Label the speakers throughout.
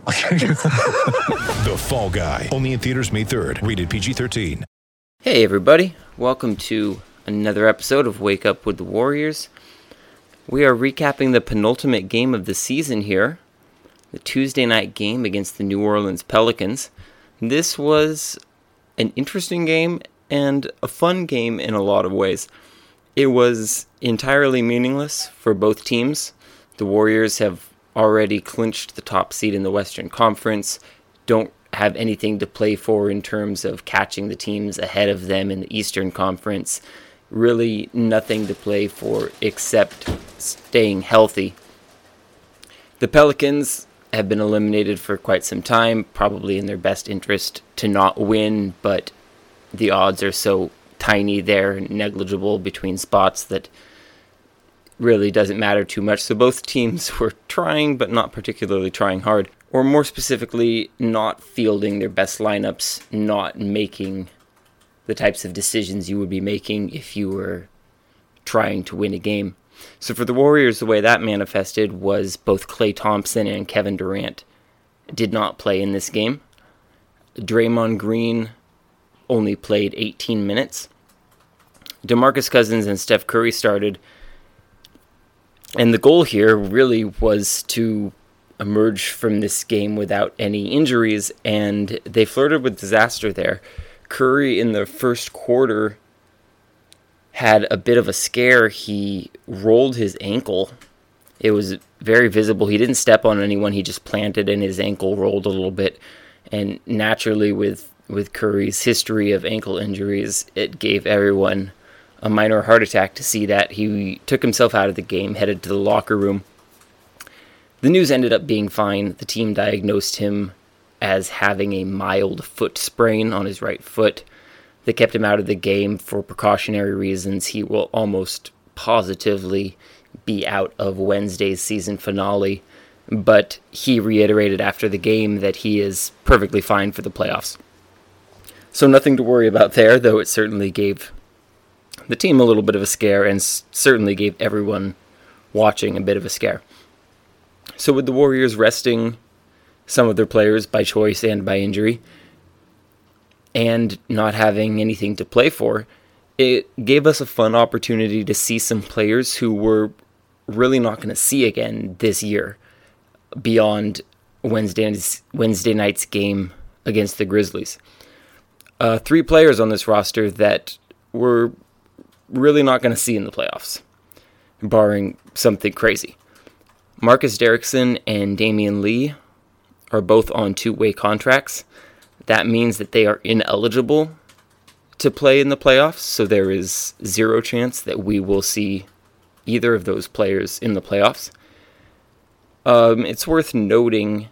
Speaker 1: The Fall Guy. Only in theaters May 3rd. Rated PG-13.
Speaker 2: Hey, everybody. Welcome to another episode of Wake Up with the Warriors. We are recapping the penultimate game of the season here, the Tuesday night game against the New Orleans Pelicans. This was an interesting game and a fun game in a lot of ways. It was entirely meaningless for both teams. The Warriors have already clinched the top seed in the Western Conference, don't have anything to play for in terms of catching the teams ahead of them in the Eastern Conference. Really, nothing to play for except staying healthy. The Pelicans have been eliminated for quite some time, probably in their best interest to not win, but the odds are so tiny there, negligible between spots that really doesn't matter too much. So both teams were trying, but not particularly trying hard. Or more specifically, not fielding their best lineups, not making the types of decisions you would be making if you were trying to win a game. So for the Warriors, the way that manifested was both Klay Thompson and Kevin Durant did not play in this game. Draymond Green only played 18 minutes. DeMarcus Cousins and Steph Curry started. And the goal here really was to emerge from this game without any injuries, and they flirted with disaster there. Curry in the first quarter had a bit of a scare. He rolled his ankle. It was very visible. He didn't step on anyone. He just planted and his ankle rolled a little bit. And naturally with with Curry's history of ankle injuries, it gave everyone a minor heart attack to see that. He took himself out of the game, headed to the locker room. The news ended up being fine. The team diagnosed him as having a mild foot sprain on his right foot. They kept him out of the game for precautionary reasons. He will almost positively be out of Wednesday's season finale, but he reiterated after the game that he is perfectly fine for the playoffs. So nothing to worry about there, though it certainly gave the team a little bit of a scare and certainly gave everyone watching a bit of a scare. So with the Warriors resting some of their players by choice and by injury, and not having anything to play for, it gave us a fun opportunity to see some players who we're really not going to see again this year beyond Wednesday's, Wednesday night's game against the Grizzlies. Uh, three players on this roster that we're really not going to see in the playoffs, barring something crazy. Marcus Derrickson and Damion Lee are both on two way contracts. That means that they are ineligible to play in the playoffs, so there is zero chance that we will see either of those players in the playoffs. Um, it's worth noting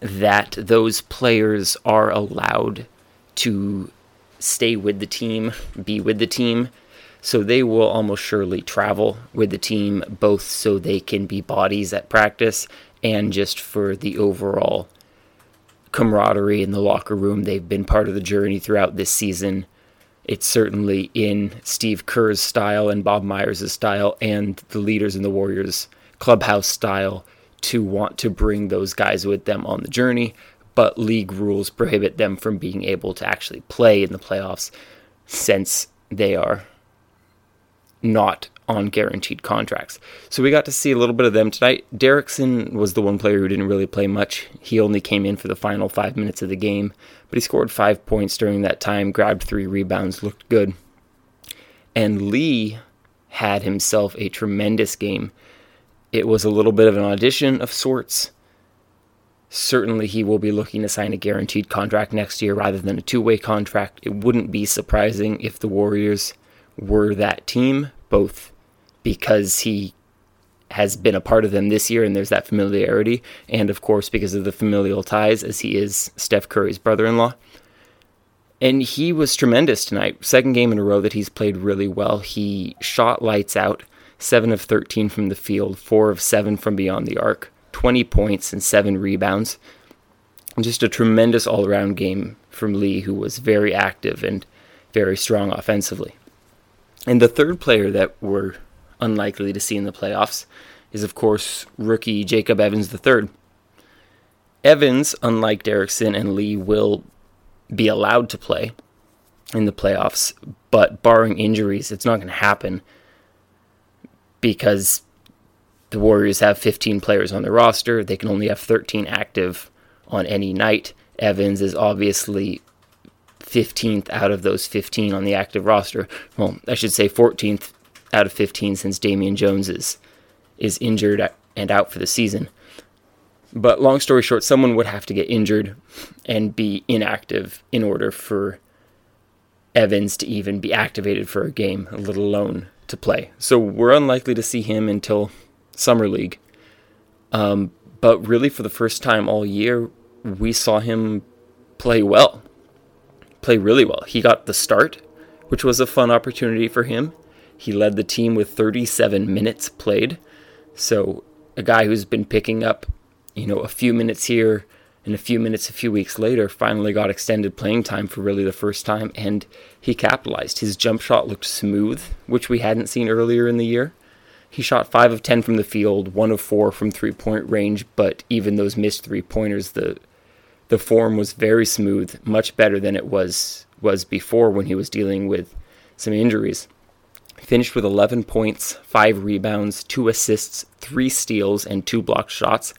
Speaker 2: that those players are allowed to stay with the team, be with the team, so they will almost surely travel with the team, both so they can be bodies at practice and just for the overall camaraderie in the locker room. They've been part of the journey throughout this season. It's certainly in Steve Kerr's style and Bob Myers' style and the leaders in the Warriors clubhouse style to want to bring those guys with them on the journey, but league rules prohibit them from being able to actually play in the playoffs since they are not on guaranteed contracts. So we got to see a little bit of them tonight. Derrickson was the one player who didn't really play much. He only came in for the final five minutes of the game, but he scored five points during that time, grabbed three rebounds, looked good. And Lee had himself a tremendous game. It was a little bit of an audition of sorts. Certainly, he will be looking to sign a guaranteed contract next year rather than a two way contract. It wouldn't be surprising if the Warriors were that team, both because he has been a part of them this year and there's that familiarity, and of course because of the familial ties as he is Steph Curry's brother in law. and he was tremendous tonight. Second game in a row that he's played really well. He shot lights out, 7 of 13 from the field, 4 of 7 from beyond the arc, 20 points and 7 rebounds. Just a tremendous all around game from Lee, who was very active and very strong offensively. And the third player that we're unlikely to see in the playoffs is, of course, rookie Jacob Evans III. Evans, unlike Derrickson and Lee, will be allowed to play in the playoffs, but barring injuries, it's not going to happen because the Warriors have 15 players on their roster. They can only have 13 active on any night. Evans is obviously 15th out of those 15 on the active roster. Well, I should say 14th out of 15 since Damian Jones is, is injured and out for the season. But long story short, someone would have to get injured and be inactive in order for Evans to even be activated for a game, let alone to play. So we're unlikely to see him until Summer League. Um, but really, for the first time all year, we saw him play well, play really well. He got the start, which was a fun opportunity for him. He led the team with 37 minutes played. So, a guy who's been picking up you know, a few minutes here and a few minutes a few weeks later, finally got extended playing time for really the first time, and he capitalized. His jump shot looked smooth, which we hadn't seen earlier in the year. He shot 5 of 10 from the field, 1 of 4 from three point range, but even those missed three pointers, the the form was very smooth, much better than it was was before when he was dealing with some injuries. Finished with 11 points, 5 rebounds, 2 assists, 3 steals, and 2 blocked shots.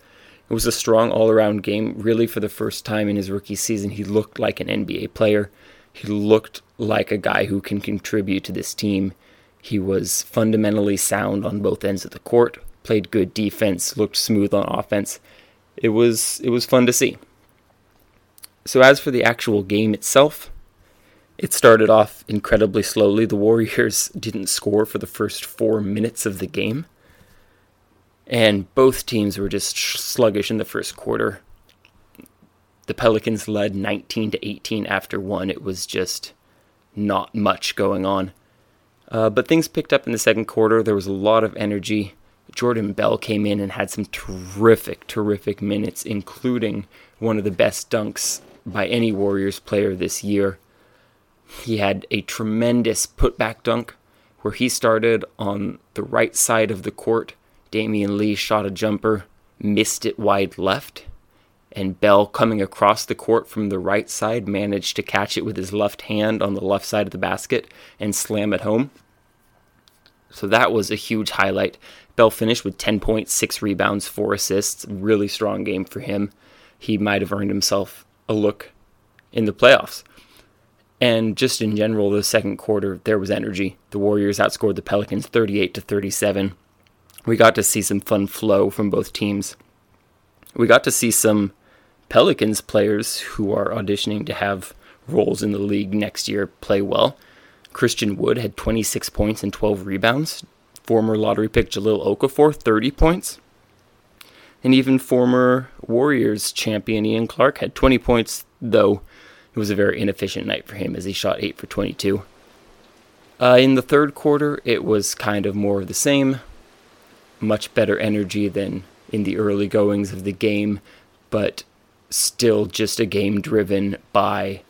Speaker 2: It was a strong all around game. Really, for the first time in his rookie season, he looked like an NBA player. He looked like a guy who can contribute to this team. He was fundamentally sound on both ends of the court, played good defense, looked smooth on offense. It was it was fun to see. So as for the actual game itself, it started off incredibly slowly. The Warriors didn't score for the first 4 minutes of the game and both teams were just sluggish in the first quarter. The Pelicans led 19 to 18 after one. It was just not much going on. Uh, but things picked up in the second quarter. There was a lot of energy. Jordan Bell came in and had some terrific, terrific minutes, including one of the best dunks by any Warriors player this year. He had a tremendous putback dunk where he started on the right side of the court Damion Lee shot a jumper, missed it wide left, and Bell, coming across the court from the right side, managed to catch it with his left hand on the left side of the basket and slam it home. So that was a huge highlight. Bell finished with 10 points, 6 rebounds, 4 assists. Really strong game for him. He might have earned himself a look in the playoffs. And just in general, the second quarter, there was energy. The Warriors outscored the Pelicans 38 to 37 we got to see some fun flow from both teams. We got to see some Pelicans players who are auditioning to have roles in the league next year play well. Christian Wood had 26 points and 12 rebounds. Former lottery pick Jahlil Okafor, 30 points. And even former Warriors champion Ian Clark had 20 points, though it was a very inefficient night for him as he shot 8 for 22. Uh, in the third quarter, it was kind of more of the same much better energy than in the early goings of the game, but still just a game driven by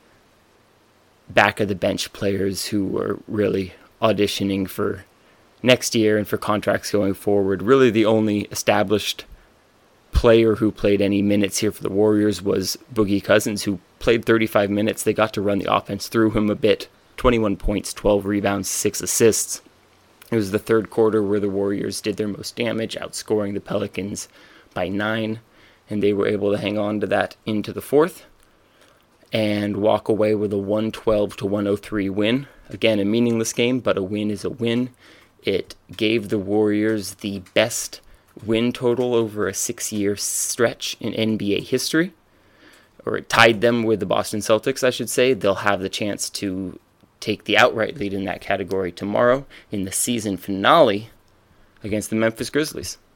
Speaker 2: back of the bench players who were really auditioning for next year and for contracts going forward. Really, the only established player who played any minutes here for the Warriors was Boogie Cousins, who played 35 minutes. They got to run the offense through him a bit 21 points, 12 rebounds, 6 assists. It was the third quarter where the Warriors did their most damage, outscoring the Pelicans by nine, and they were able to hang on to that into the fourth and walk away with a 112 to 103 win. Again, a meaningless game, but a win is a win. It gave the Warriors the best win total over a six year stretch in NBA history, or it tied them with the Boston Celtics, I should say. They'll have the chance to take the outright lead in that category tomorrow in the season finale against the Memphis Grizzlies.